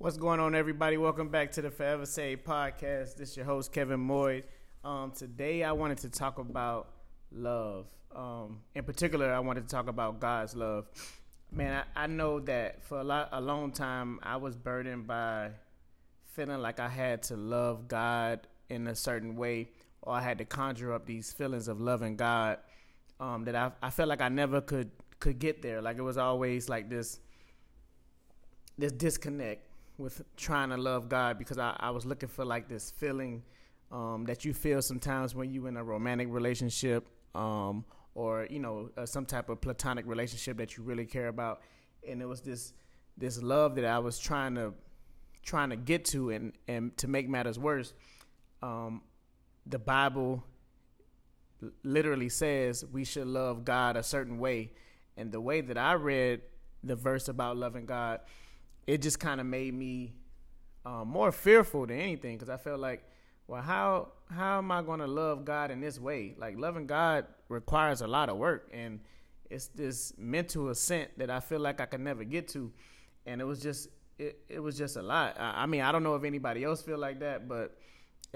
What's going on, everybody? Welcome back to the Forever Save podcast. This is your host, Kevin Moy. Um, today, I wanted to talk about love. Um, in particular, I wanted to talk about God's love. Man, I, I know that for a, lot, a long time, I was burdened by feeling like I had to love God in a certain way, or I had to conjure up these feelings of loving God um, that I, I felt like I never could could get there. Like it was always like this this disconnect with trying to love God because I, I was looking for like this feeling um, that you feel sometimes when you're in a romantic relationship um, or you know uh, some type of platonic relationship that you really care about, and it was this this love that I was trying to trying to get to, and and to make matters worse, um, the Bible literally says we should love God a certain way, and the way that I read the verse about loving God it just kind of made me uh, more fearful than anything because I felt like, well, how how am I going to love God in this way? Like loving God requires a lot of work, and it's this mental ascent that I feel like I could never get to, and it was just it, it was just a lot. I, I mean, I don't know if anybody else feel like that, but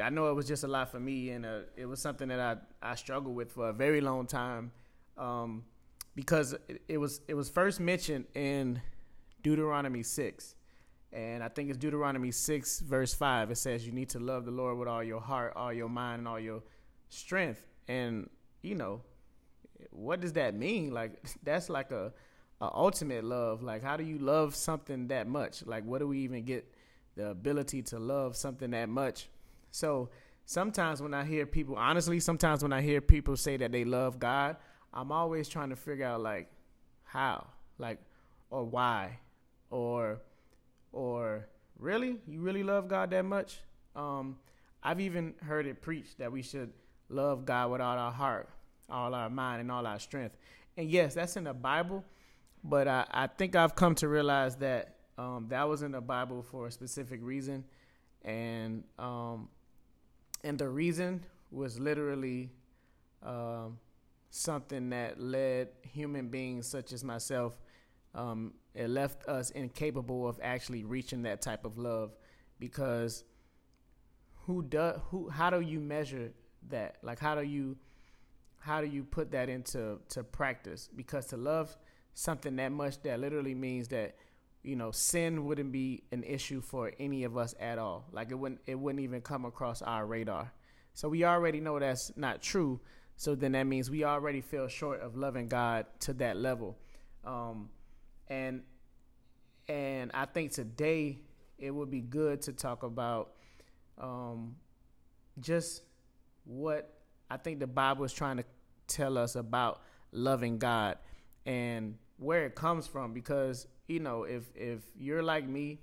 I know it was just a lot for me, and uh, it was something that I I struggled with for a very long time, um, because it, it was it was first mentioned in Deuteronomy 6. And I think it's Deuteronomy 6, verse 5. It says, You need to love the Lord with all your heart, all your mind, and all your strength. And, you know, what does that mean? Like, that's like a, a ultimate love. Like, how do you love something that much? Like, what do we even get the ability to love something that much? So, sometimes when I hear people, honestly, sometimes when I hear people say that they love God, I'm always trying to figure out, like, how? Like, or why? Or or really you really love God that much? Um, I've even heard it preached that we should love God with all our heart, all our mind, and all our strength. And yes, that's in the Bible, but I, I think I've come to realize that um, that was in the Bible for a specific reason, and um, and the reason was literally um, something that led human beings such as myself um, it left us incapable of actually reaching that type of love because who does who how do you measure that? Like how do you how do you put that into to practice? Because to love something that much that literally means that you know sin wouldn't be an issue for any of us at all. Like it wouldn't it wouldn't even come across our radar. So we already know that's not true. So then that means we already feel short of loving god to that level. Um, and and I think today it would be good to talk about um, just what I think the Bible is trying to tell us about loving God and where it comes from. Because you know if if you're like me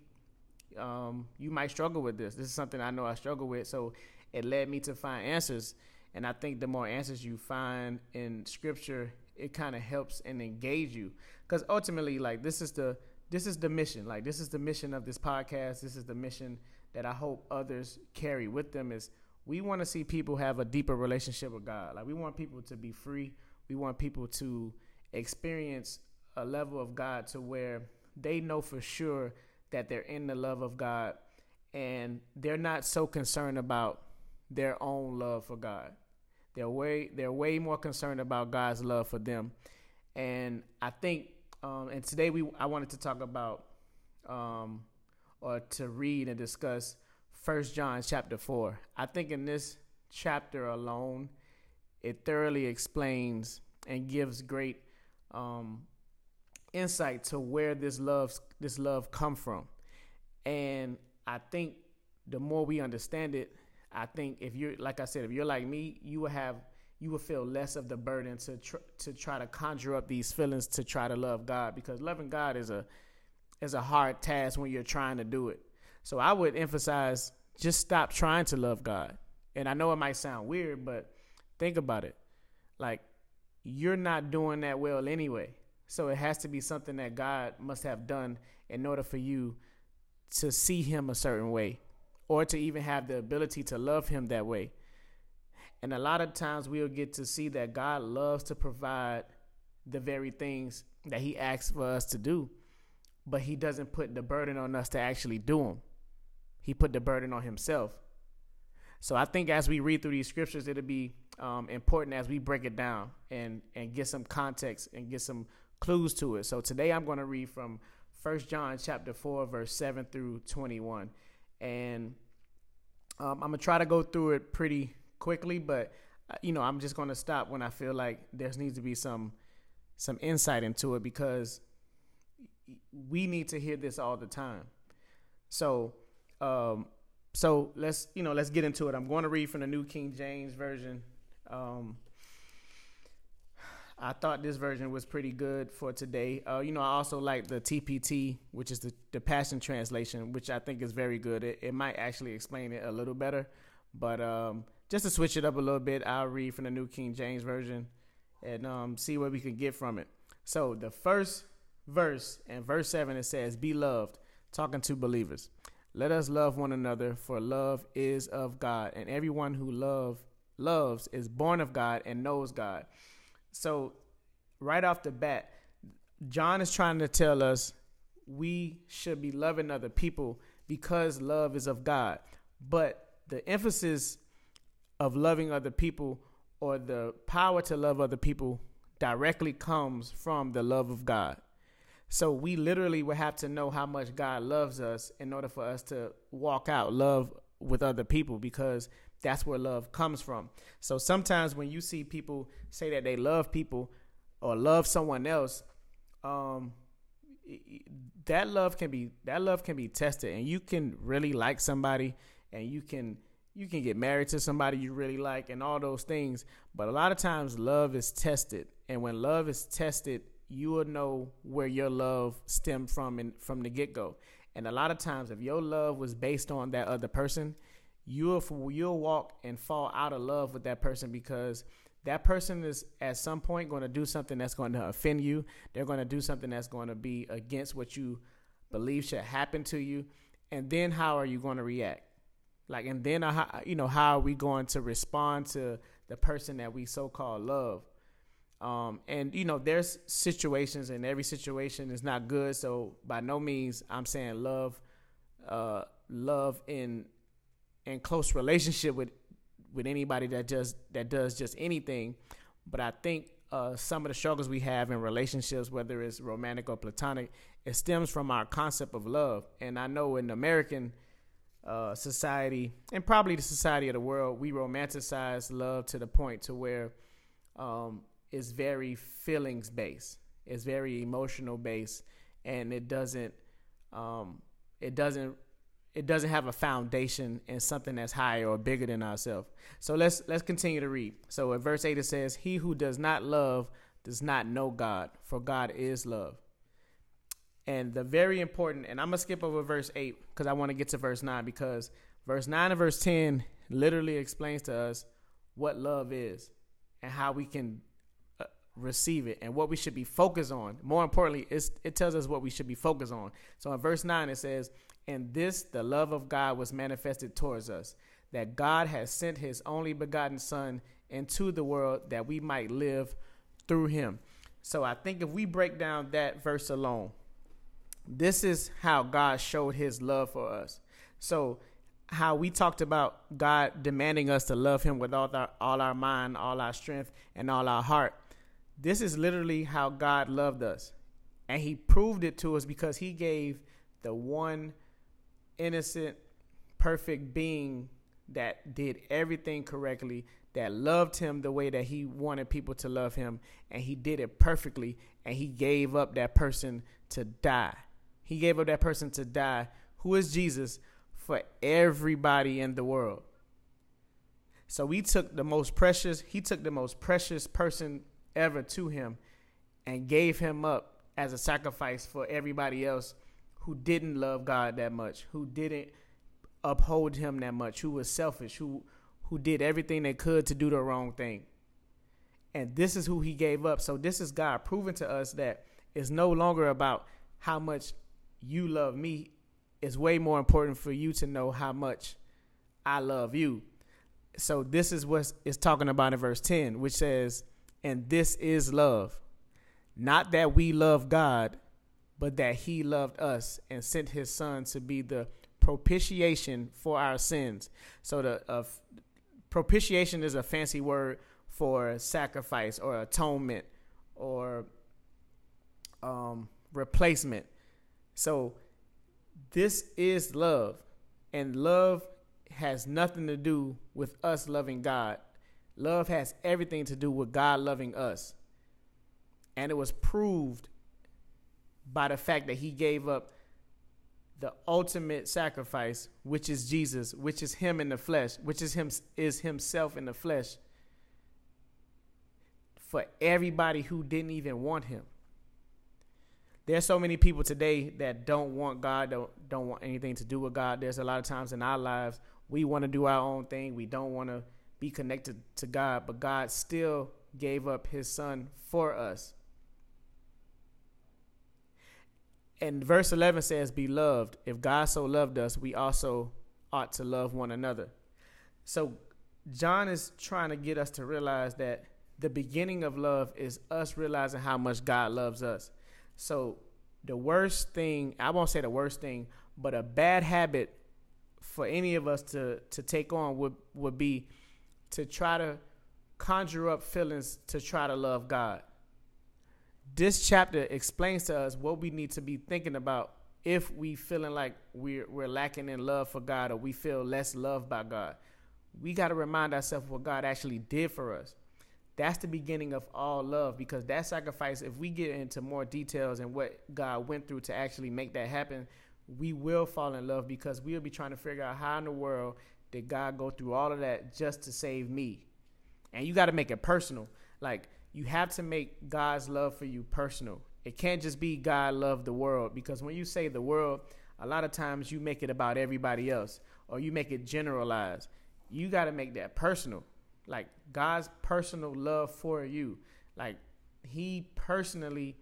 um, you might struggle with this. This is something I know I struggle with. So it led me to find answers. And I think the more answers you find in scripture it kind of helps and engage you. Because ultimately like this is the this is the mission. Like this is the mission of this podcast. This is the mission that i hope others carry with them is we want to see people have a deeper relationship with god. Like we want people to be free. We want people to experience a level of god to where they know for sure that they're in the love of god and they're not so concerned about their own love for god they're way they're way more concerned about God's love for them, and I think um, and today we I wanted to talk about um, or to read and discuss First John chapter four. I think in this chapter alone, it thoroughly explains and gives great um, insight to where this love this love come from, and I think the more we understand it, I think if you're like I said, if you're like me, you will have you will feel less of the burden to tr- to try to conjure up these feelings to try to love God because loving God is a is a hard task when you're trying to do it. So I would emphasize just stop trying to love God. And I know it might sound weird, but think about it. Like you're not doing that well anyway. So it has to be something that God must have done in order for you to see him a certain way or to even have the ability to love him that way. And a lot of times we'll get to see that God loves to provide the very things that he asks for us to do. but he doesn't put the burden on us to actually do them. He put the burden on himself. So I think as we read through these scriptures, it'll be um, important as we break it down and and get some context and get some clues to it. So today I'm going to read from First John chapter four, verse seven through twenty one, and um, I'm gonna try to go through it pretty quickly, but uh, you know I'm just to stop when I feel like there needs to be some some insight into it because we need to hear this all the time. So um, so let's you know let's get into it. I'm going to read from the New King James version. Um, I thought this version was pretty good for today. Uh, you know, I also like the TPT, which is the, the Passion Translation, which I think is very good. It, it might actually explain it a little better. But um, just to switch it up a little bit, I'll read from the New King James Version and um, see what we can get from it. So the first verse and verse 7, it says, Be loved, talking to believers. Let us love one another, for love is of God, and everyone who love loves is born of God and knows God. So, right off the bat, John is trying to tell us we should be loving other people because love is of God. But the emphasis of loving other people or the power to love other people directly comes from the love of God. So we literally would have to know how much God loves us in order for us to walk out love with other people because that's where love comes from. So sometimes when you see people say that they love people or love someone else, um, that love can be that love can be tested, and you can really like somebody, and you can you can get married to somebody you really like, and all those things. But a lot of times, love is tested, and when love is tested, you will know where your love stemmed from and from the get go. And a lot of times, if your love was based on that other person, you'll you'll walk and fall out of love with that person because that person is at some point going to do something that's going to offend you. They're going to do something that's going to be against what you believe should happen to you. And then how are you going to react? Like, and then, uh, you know, how are we going to respond to the person that we so called love? Um, and you know, there's situations, and every situation is not good. So by no means, I'm saying love, uh, love in in close relationship with with anybody that just that does just anything. But I think uh, some of the struggles we have in relationships, whether it's romantic or platonic, it stems from our concept of love. And I know in American uh, society and probably the society of the world, we romanticize love to the point to where um, is very feelings based. It's very emotional based, and it doesn't um, it doesn't it doesn't have a foundation in something that's higher or bigger than ourselves. So let's let's continue to read. So in verse eight it says, "He who does not love does not know God, for God is love." And the very important, and I'm gonna skip over verse eight because I want to get to verse nine because verse nine and verse ten literally explains to us what love is and how we can receive it and what we should be focused on. More importantly, it tells us what we should be focused on. So in verse 9, it says, And this, the love of God, was manifested towards us, that God has sent his only begotten Son into the world that we might live through him. So I think if we break down that verse alone, this is how God showed his love for us. So how we talked about God demanding us to love him with all our all our mind, all our strength, and all our heart. This is literally how God loved us. And he proved it to us because he gave the one innocent, perfect being that did everything correctly, that loved him the way that he wanted people to love him, and he did it perfectly, and he gave up that person to die. He gave up that person to die, who is Jesus, for everybody in the world. So we took the most precious, he took the most precious person ever to him and gave him up as a sacrifice for everybody else who didn't love God that much, who didn't uphold him that much, who was selfish, who who did everything they could to do the wrong thing. And this is who he gave up. So this is God proving to us that it's no longer about how much you love me. It's way more important for you to know how much I love you. So this is what it's talking about in verse 10, which says, and this is love. Not that we love God, but that he loved us and sent his son to be the propitiation for our sins. So the uh, propitiation is a fancy word for sacrifice or atonement or um, replacement. So this is love, and love has nothing to do with us loving God. Love has everything to do with God loving us. And it was proved by the fact that he gave up the ultimate sacrifice, which is Jesus, which is him in the flesh, which is him is himself in the flesh for everybody who didn't even want him. There's so many people today that don't want God, don't don't want anything to do with God. There's a lot of times in our lives we want to do our own thing. We don't want to be connected to God, but God still gave up his son for us. And verse 11 says, Beloved, if God so loved us, we also ought to love one another. So John is trying to get us to realize that the beginning of love is us realizing how much God loves us. So the worst thing, I won't say the worst thing, but a bad habit for any of us to to take on would would be to try to conjure up feelings to try to love God. This chapter explains to us what we need to be thinking about if we feeling like we're we're lacking in love for God or we feel less loved by God. We got to remind ourselves what God actually did for us. That's the beginning of all love because that sacrifice, if we get into more details and what God went through to actually make that happen, we will fall in love because we'll be trying to figure out how in the world did God go through all of that just to save me? And you got to make it personal. Like, you have to make God's love for you personal. It can't just be God loved the world because when you say the world, a lot of times you make it about everybody else or you make it generalized. You got to make that personal. Like, God's personal love for you. Like, He personally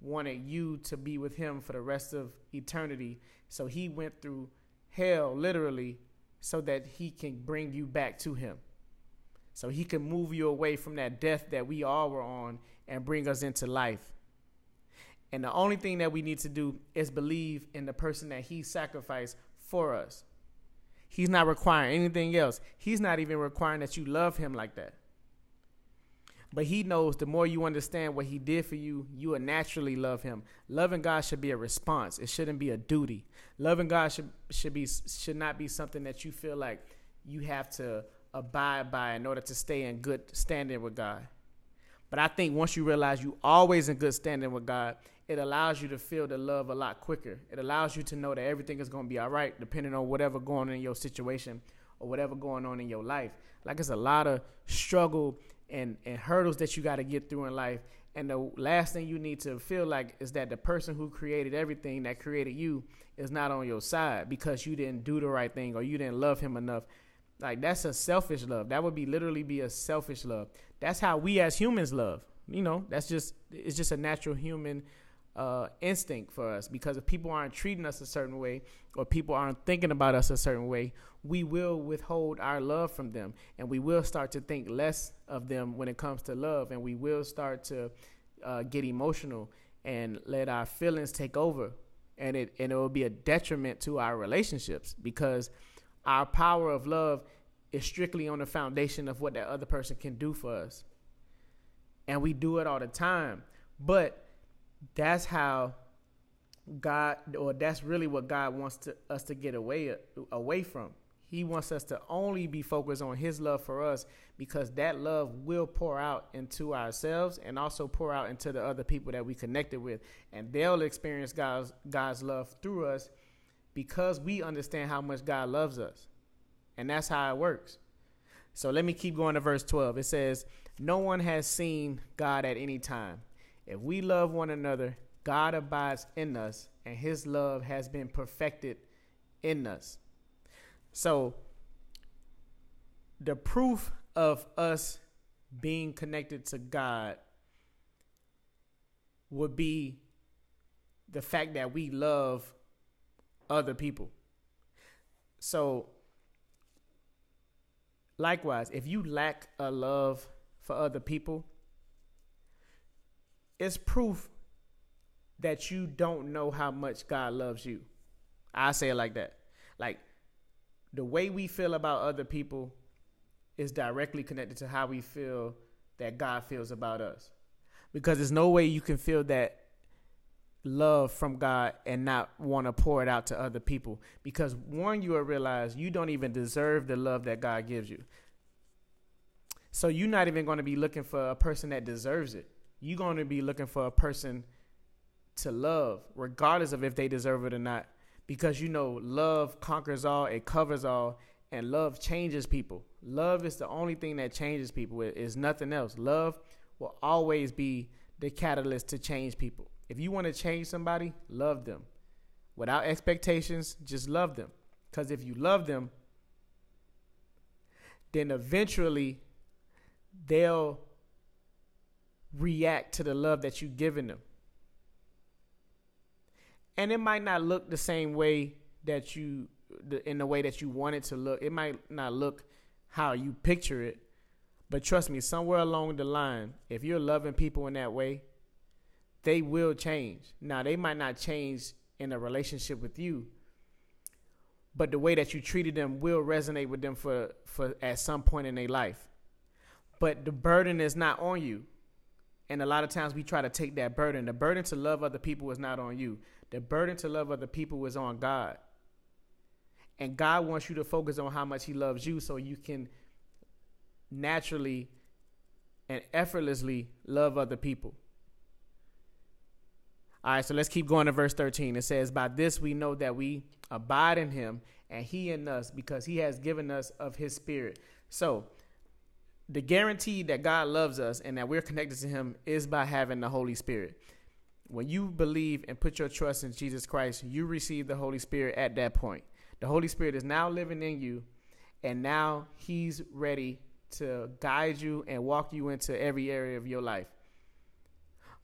wanted you to be with him for the rest of eternity. So he went through hell literally so that he can bring you back to him. So he can move you away from that death that we all were on and bring us into life. And the only thing that we need to do is believe in the person that he sacrificed for us. He's not requiring anything else. He's not even requiring that you love him like that. But he knows the more you understand what he did for you, you will naturally love him. Loving God should be a response. It shouldn't be a duty. Loving God should should be should not be something that you feel like you have to abide by in order to stay in good standing with God. But I think once you realize you always in good standing with God, it allows you to feel the love a lot quicker. It allows you to know that everything is going to be all right depending on whatever going on in your situation or whatever going on in your life. Like it's a lot of struggle and and hurdles that you got to get through in life. And the last thing you need to feel like is that the person who created everything that created you is not on your side because you didn't do the right thing or you didn't love him enough. Like that's a selfish love. That would be literally be a selfish love. That's how we as humans love. You know, that's just it's just a natural human uh, instinct for us. Because if people aren't treating us a certain way or people aren't thinking about us a certain way, we will withhold our love from them. And we will start to think less of them when it comes to love. And we will start to uh, get emotional and let our feelings take over. And it and it will be a detriment to our relationships because our power of love is strictly on the foundation of what that other person can do for us. And we do it all the time. But that's how God, or that's really what God wants to, us to get away away from. He wants us to only be focused on His love for us because that love will pour out into ourselves and also pour out into the other people that we connected with, and they'll experience God's God's love through us because we understand how much God loves us, and that's how it works. So let me keep going to verse twelve. It says, "No one has seen God at any time." If we love one another, God abides in us, and his love has been perfected in us. So, the proof of us being connected to God would be the fact that we love other people. So, likewise, if you lack a love for other people, it's proof that you don't know how much God loves you. I say it like that. Like the way we feel about other people is directly connected to how we feel that God feels about us. Because there's no way you can feel that love from God and not want to pour it out to other people. Because one, you will realize you don't even deserve the love that God gives you. So you're not even going to be looking for a person that deserves it. You're going to be looking for a person to love, regardless of if they deserve it or not. Because you know, love conquers all, it covers all, and love changes people. Love is the only thing that changes people. It is nothing else. Love will always be the catalyst to change people. If you want to change somebody, love them. Without expectations, just love them. Because if you love them, then eventually they'll react to the love that you've given them. And it might not look the same way that you, in the way that you want it to look. It might not look how you picture it. But trust me, somewhere along the line, if you're loving people in that way, they will change. Now, they might not change in a relationship with you, but the way that you treated them will resonate with them for, for at some point in their life. But the burden is not on you. And a lot of times we try to take that burden. The burden to love other people is not on you. The burden to love other people is on God. And God wants you to focus on how much He loves you so you can naturally and effortlessly love other people. All right, so let's keep going to verse 13. It says, By this we know that we abide in him and he in us because he has given us of his spirit. So, the guarantee that God loves us and that we're connected to him is by having the Holy Spirit. When you believe and put your trust in Jesus Christ, you receive the Holy Spirit at that point. The Holy Spirit is now living in you, and now he's ready to guide you and walk you into every area of your life.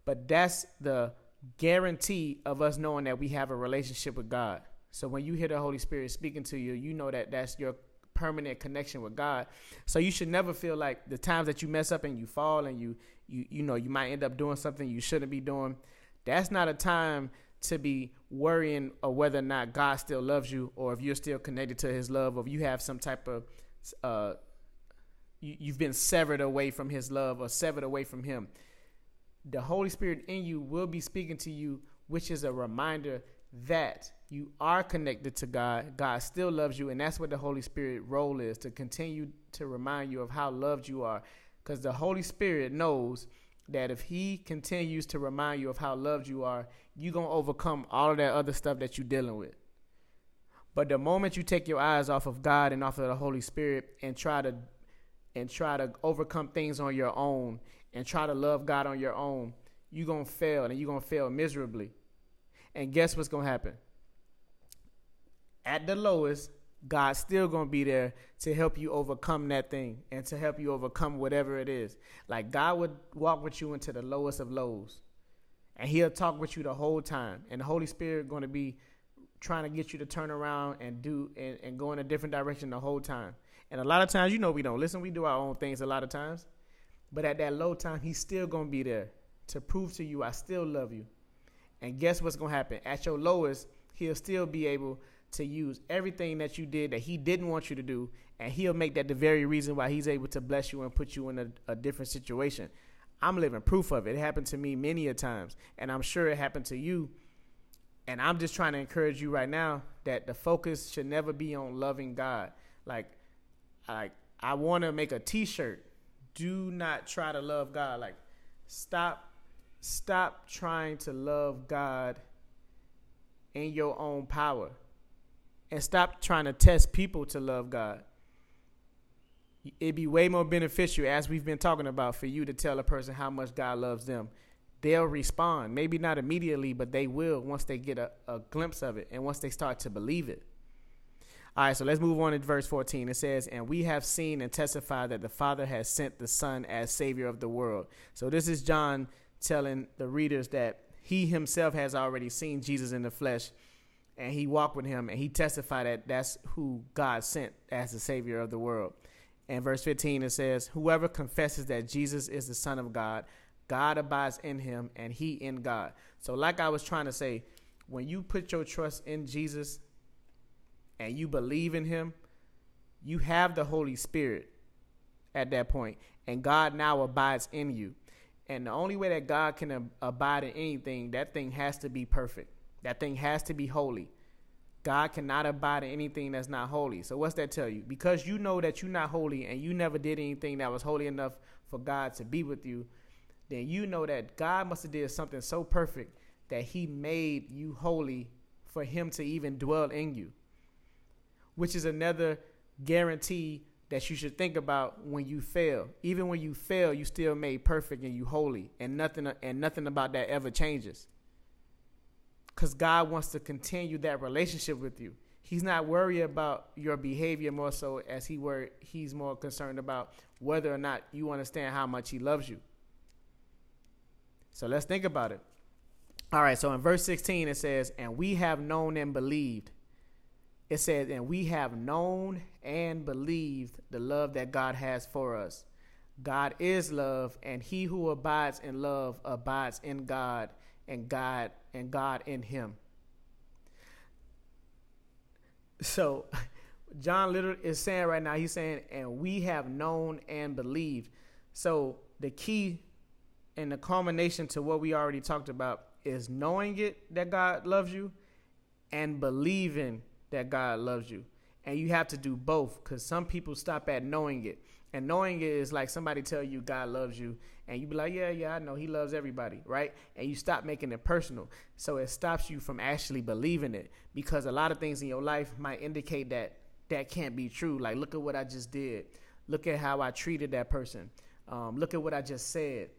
But that's the guarantee of us knowing that we have a relationship with God. So when you hear the Holy Spirit speaking to you, you know that that's your permanent connection with God. So you should never feel like the times that you mess up and you fall and you you you know you might end up doing something you shouldn't be doing. That's not a time to be worrying or whether or not God still loves you or if you're still connected to his love or if you have some type of uh you, you've been severed away from his love or severed away from him the Holy Spirit in you will be speaking to you, which is a reminder that you are connected to God. God still loves you, and that's what the Holy Spirit role is to continue to remind you of how loved you are. Because the Holy Spirit knows that if He continues to remind you of how loved you are, you're going to overcome all of that other stuff that you're dealing with. But the moment you take your eyes off of God and off of the Holy Spirit and try to and try to overcome things on your own and try to love God on your own, you're going to fail and you're going to fail miserably. And guess what's going to happen? At the lowest, God's still going to be there to help you overcome that thing and to help you overcome whatever it is. Like God would walk with you into the lowest of lows. And he'll talk with you the whole time. And the Holy Spirit going to be trying to get you to turn around and do and, and go in a different direction the whole time. And a lot of times, you know, we don't listen. We do our own things a lot of times. But at that low time, he's still going to be there to prove to you, I still love you. And guess what's going to happen? At your lowest, he'll still be able to use everything that you did that he didn't want you to do. And he'll make that the very reason why he's able to bless you and put you in a, a different situation. I'm living proof of it. It happened to me many a times. And I'm sure it happened to you. And I'm just trying to encourage you right now that the focus should never be on loving God. Like, like I want to make a T-shirt do not try to love God. Like stop stop trying to love God in your own power. And stop trying to test people to love God. It'd be way more beneficial, as we've been talking about, for you to tell a person how much God loves them. They'll respond. Maybe not immediately, but they will once they get a, a glimpse of it and once they start to believe it. All right, so let's move on to verse 14. It says, And we have seen and testified that the Father has sent the Son as Savior of the world. So this is John telling the readers that he himself has already seen Jesus in the flesh and he walked with him and he testified that that's who God sent as the Savior of the world. And verse 15 it says, Whoever confesses that Jesus is the Son of God, God abides in him and he in God. So, like I was trying to say, when you put your trust in Jesus and you believe in him, you have the Holy Spirit at that point, and God now abides in you. And the only way that God can ab- abide in anything, that thing has to be perfect. That thing has to be holy. God cannot abide in anything that's not holy. So what's that tell you? Because you know that you're not holy and you never did anything that was holy enough for God to be with you, then you know that God must have did something so perfect that he made you holy for him to even dwell in you. Which is another guarantee that you should think about when you fail. Even when you fail, you still made perfect and you holy, and nothing and nothing about that ever changes. Cuz God wants to continue that relationship with you. He's not worried about your behavior more so as he were he's more concerned about whether or not you understand how much he loves you. So let's think about it. All right, so in verse 16 it says, "And we have known and believed it says, and we have known and believed the love that God has for us. God is love, and he who abides in love abides in God, and God and God in him. So John literally is saying right now, he's saying, and we have known and believed. So the key and the culmination to what we already talked about is knowing it that God loves you and believing that God loves you. And you have to do both because some people stop at knowing it. And knowing it is like somebody tell you God loves you, and you be like, yeah, yeah, I know He loves everybody, right? And you stop making it personal. So it stops you from actually believing it because a lot of things in your life might indicate that that can't be true. Like, look at what I just did. Look at how I treated that person. Um, look at what I just said.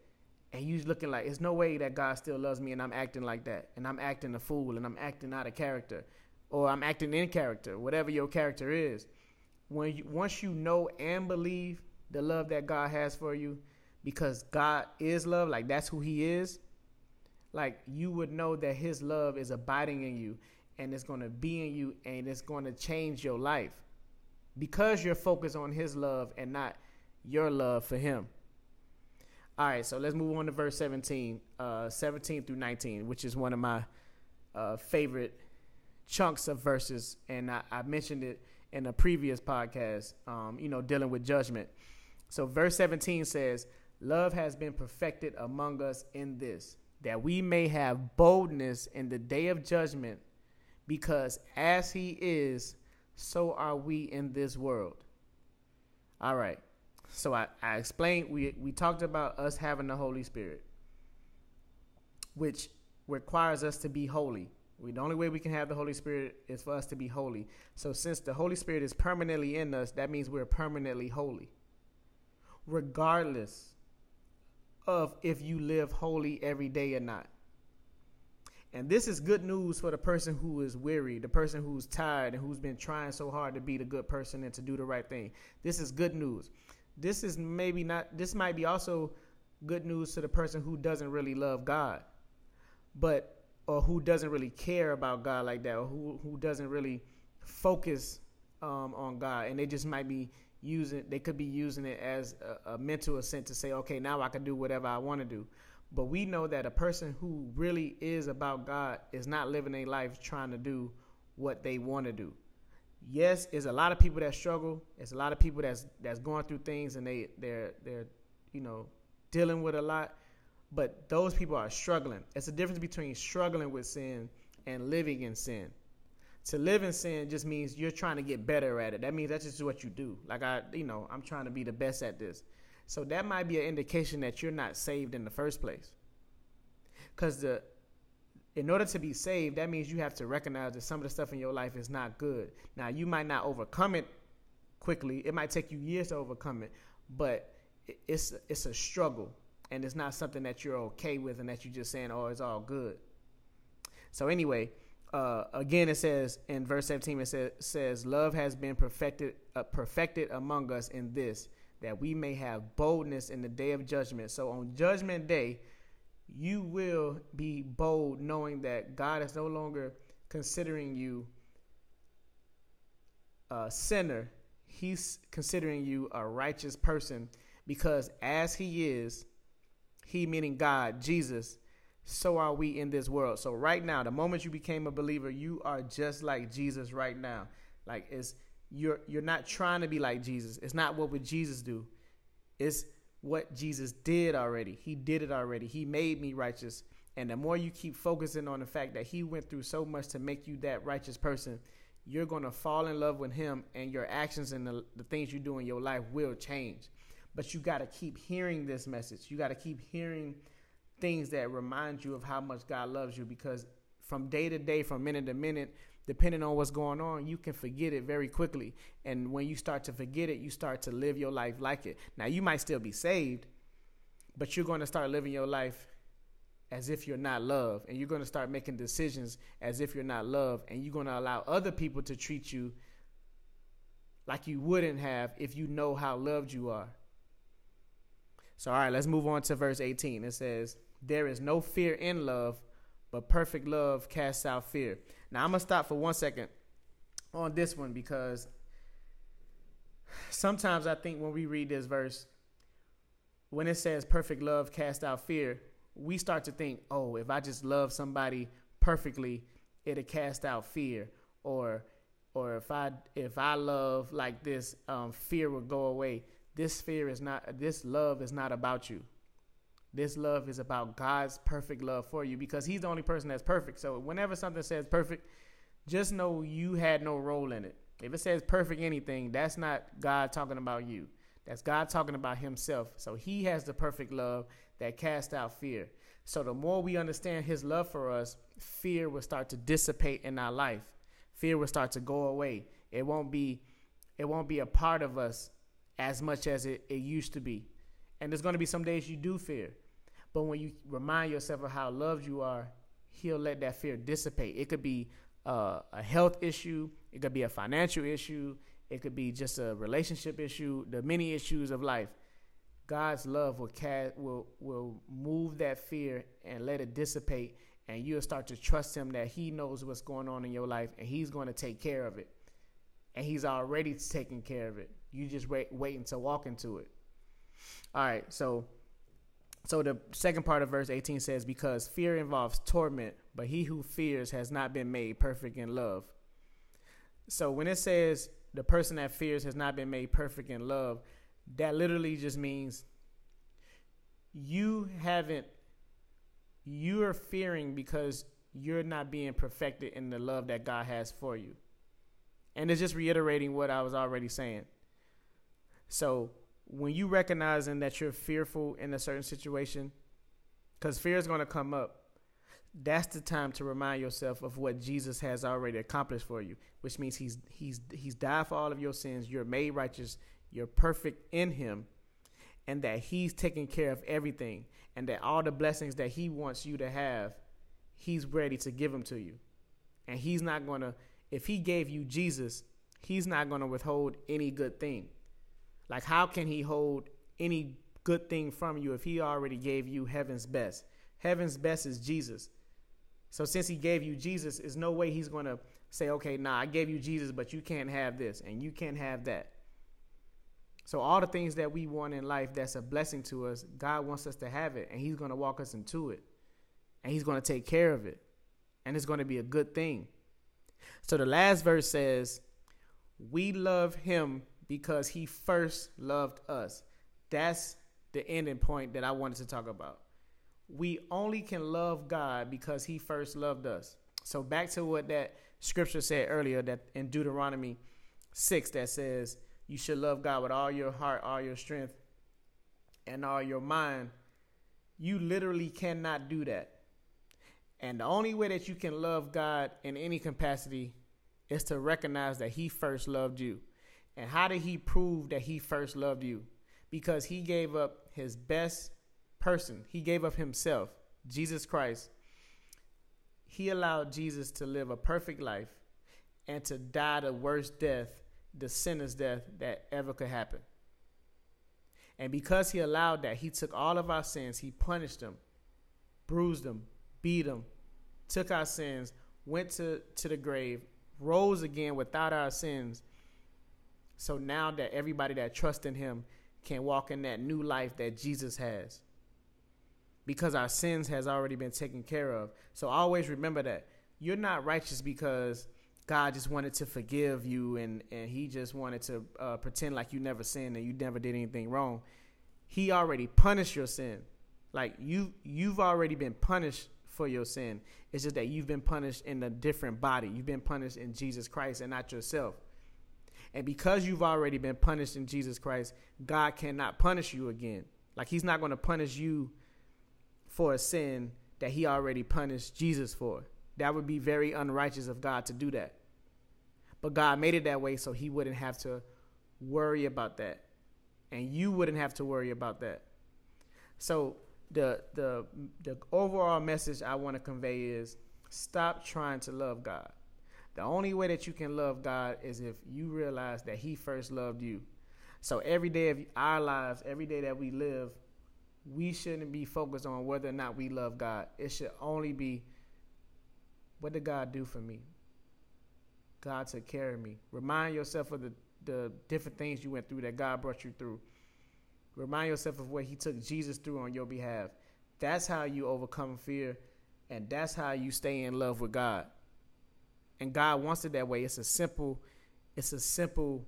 And you looking like, there's no way that God still loves me and I'm acting like that. And I'm acting a fool and I'm acting out of character or I'm acting in character, whatever your character is. When you, once you know and believe the love that God has for you, because God is love, like that's who He is, like you would know that His love is abiding in you and it's going to be in you and it's going to change your life because you're focused on His love and not your love for Him. All right, so let's move on to verse 17, uh, 17 through 19, which is one of my uh, favorite chunks of verses, and I, I mentioned it in a previous podcast, um, you know, dealing with judgment. So, verse 17 says, Love has been perfected among us in this, that we may have boldness in the day of judgment, because as he is, so are we in this world. All right. So I, I explained we we talked about us having the Holy Spirit, which requires us to be holy. We, the only way we can have the Holy Spirit is for us to be holy. So since the Holy Spirit is permanently in us, that means we're permanently holy. Regardless of if you live holy every day or not. And this is good news for the person who is weary, the person who's tired and who's been trying so hard to be the good person and to do the right thing. This is good news. This is maybe not this might be also good news to the person who doesn't really love God. But or who doesn't really care about God like that, or who who doesn't really focus um, on God, and they just might be using they could be using it as a, a mental assent to say, okay, now I can do whatever I want to do. But we know that a person who really is about God is not living a life trying to do what they want to do. Yes, there's a lot of people that struggle. There's a lot of people that's that's going through things and they they're they're you know dealing with a lot but those people are struggling. It's a difference between struggling with sin and living in sin. To live in sin just means you're trying to get better at it. That means that's just what you do. Like I, you know, I'm trying to be the best at this. So that might be an indication that you're not saved in the first place. Cuz the in order to be saved, that means you have to recognize that some of the stuff in your life is not good. Now, you might not overcome it quickly. It might take you years to overcome it, but it's it's a struggle and it's not something that you're okay with and that you're just saying, oh, it's all good. So anyway, uh, again, it says in verse 17, it says, says love has been perfected, uh, perfected among us in this, that we may have boldness in the day of judgment. So on judgment day, you will be bold knowing that God is no longer considering you a sinner. He's considering you a righteous person because as he is, He meaning God, Jesus, so are we in this world. So right now, the moment you became a believer, you are just like Jesus right now. Like it's you're you're not trying to be like Jesus. It's not what would Jesus do. It's what Jesus did already. He did it already. He made me righteous. And the more you keep focusing on the fact that he went through so much to make you that righteous person, you're going to fall in love with him and your actions and the, the things you do in your life will change. But you got to keep hearing this message. You got to keep hearing things that remind you of how much God loves you because from day to day, from minute to minute, depending on what's going on, you can forget it very quickly. And when you start to forget it, you start to live your life like it. Now, you might still be saved, but you're going to start living your life as if you're not loved. And you're going to start making decisions as if you're not loved. And you're going to allow other people to treat you like you wouldn't have if you know how loved you are. So, all right, let's move on to verse 18. It says, There is no fear in love, but perfect love casts out fear. Now, I'm going to stop for one second on this one because sometimes I think when we read this verse, when it says perfect love casts out fear, we start to think, oh, if I just love somebody perfectly, it'll cast out fear. Or or if I if I love like this, um, fear will go away. This fear is not this love is not about you. This love is about God's perfect love for you because He's the only person that's perfect. So whenever something says perfect, just know you had no role in it. If it says perfect anything, that's not God talking about you. That's God talking about Himself. So He has the perfect love that casts out fear. So the more we understand His love for us, fear will start to dissipate in our life. Fear will start to go away. It won't be, it won't be a part of us as much as it, it used to be. And there's going to be some days you do fear. But when you remind yourself of how loved you are, He'll let that fear dissipate. It could be uh, a health issue, it could be a financial issue, it could be just a relationship issue, the many issues of life. God's love will cast, will will move that fear and let it dissipate, and you'll start to trust Him that He knows what's going on in your life, and He's going to take care of it, and He's already taking care of it. You just wait, waiting to walk into it. All right, so so the second part of verse 18 says, Because fear involves torment, but he who fears has not been made perfect in love. So when it says the person that fears has not been made perfect in love, that literally just means you haven't, you are fearing because you're not being perfected in the love that God has for you. And it's just reiterating what I was already saying. So when you recognizing that you're fearful in a certain situation, because fear is going to come up, that's the time to remind yourself of what Jesus has already accomplished for you, which means he's he's he's died for all of your sins. You're made righteous. You're perfect in Him, and that He's taking care of everything, and that all the blessings that He wants you to have, He's ready to give them to you, and He's not gonna. If He gave you Jesus, He's not gonna withhold any good thing. Like, how can he hold any good thing from you if he already gave you heaven's best? Heaven's best is Jesus. So since he gave you Jesus, there's no way he's going to say, okay, nah, I gave you Jesus, but you can't have this and you can't have that. So all the things that we want in life that's a blessing to us, God wants us to have it and he's going to walk us into it. And he's going to take care of it. And it's going to be a good thing. So the last verse says, "We love him because he first loved us. That's the ending point that I wanted to talk about. We only can love God because he first loved us. So back to what that scripture said earlier that in Deuteronomy 6 that says you should love God with all your heart, all your strength, and all your mind. You literally cannot do that. And the only way that you can love God in any capacity is to recognize that he first loved you. And how did he prove that he first loved you? Because he gave up his best person, he gave up himself, Jesus Christ. He allowed Jesus to live a perfect life and to die the worst death, the sinner's death that ever could happen. And because he allowed that, he took all of our sins, he punished them, bruised them, beat them, took our sins, went to, to the grave, rose again without our sins, so now that everybody that trusts in him can walk in that new life that Jesus has. because our sins has already been taken care of. So always remember that you're not righteous because God just wanted to forgive you and and He just wanted to uh, pretend like you never sinned and you never did anything wrong. He already punished your sin. Like you you've already been punished for your sin. It's just that you've been punished in a different body. You've been punished in Jesus Christ and not yourself. And because you've already been punished in Jesus Christ, God cannot punish you again. Like he's not going to punish you for a sin that he already punished Jesus for. That would be very unrighteous of God to do that. But God made it that way so he wouldn't have to worry about that. And you wouldn't have to worry about that. So the the the overall message I want to convey is stop trying to love God. The only way that you can love God is if you realize that He first loved you. So every day of our lives, every day that we live, we shouldn't be focused on whether or not we love God. It should only be what did God do for me? God took care of me. Remind yourself of the, the different things you went through that God brought you through. Remind yourself of what he took Jesus through on your behalf. That's how you overcome fear, and that's how you stay in love with God. And God wants it that way. It's a simple, it's a simple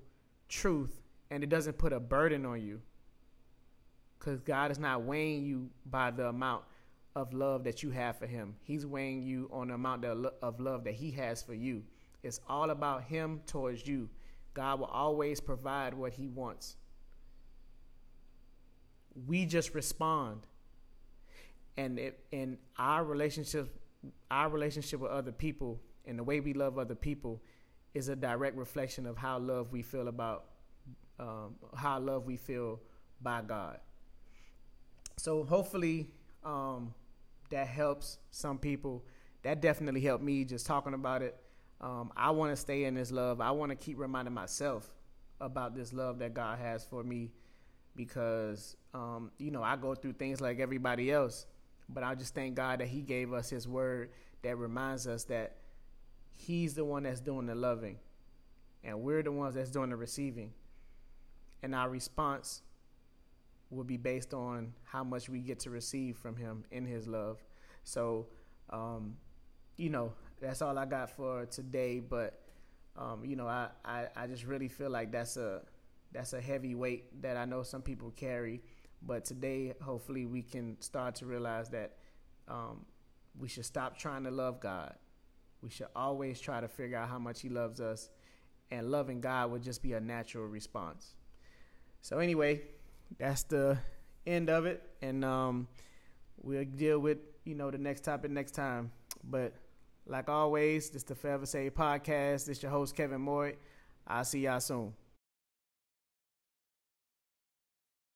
truth, and it doesn't put a burden on you. Because God is not weighing you by the amount of love that you have for Him. He's weighing you on the amount of love that He has for you. It's all about Him towards you. God will always provide what He wants we just respond and it, in our relationship our relationship with other people and the way we love other people is a direct reflection of how love we feel about um, how love we feel by God. So hopefully um, that helps some people. That definitely helped me just talking about it. Um, I want to stay in this love. I want to keep reminding myself about this love that God has for me because um, you know I go through things like everybody else, but I just thank God that He gave us His word that reminds us that He's the one that's doing the loving, and we're the ones that's doing the receiving, and our response will be based on how much we get to receive from Him in His love. So, um, you know, that's all I got for today. But um, you know, I, I I just really feel like that's a that's a heavy weight that I know some people carry. But today, hopefully, we can start to realize that um, we should stop trying to love God. We should always try to figure out how much He loves us, and loving God would just be a natural response. So, anyway, that's the end of it, and um, we'll deal with you know the next topic next time. But like always, this is the Forever Save podcast. This your host Kevin Moore. I'll see y'all soon.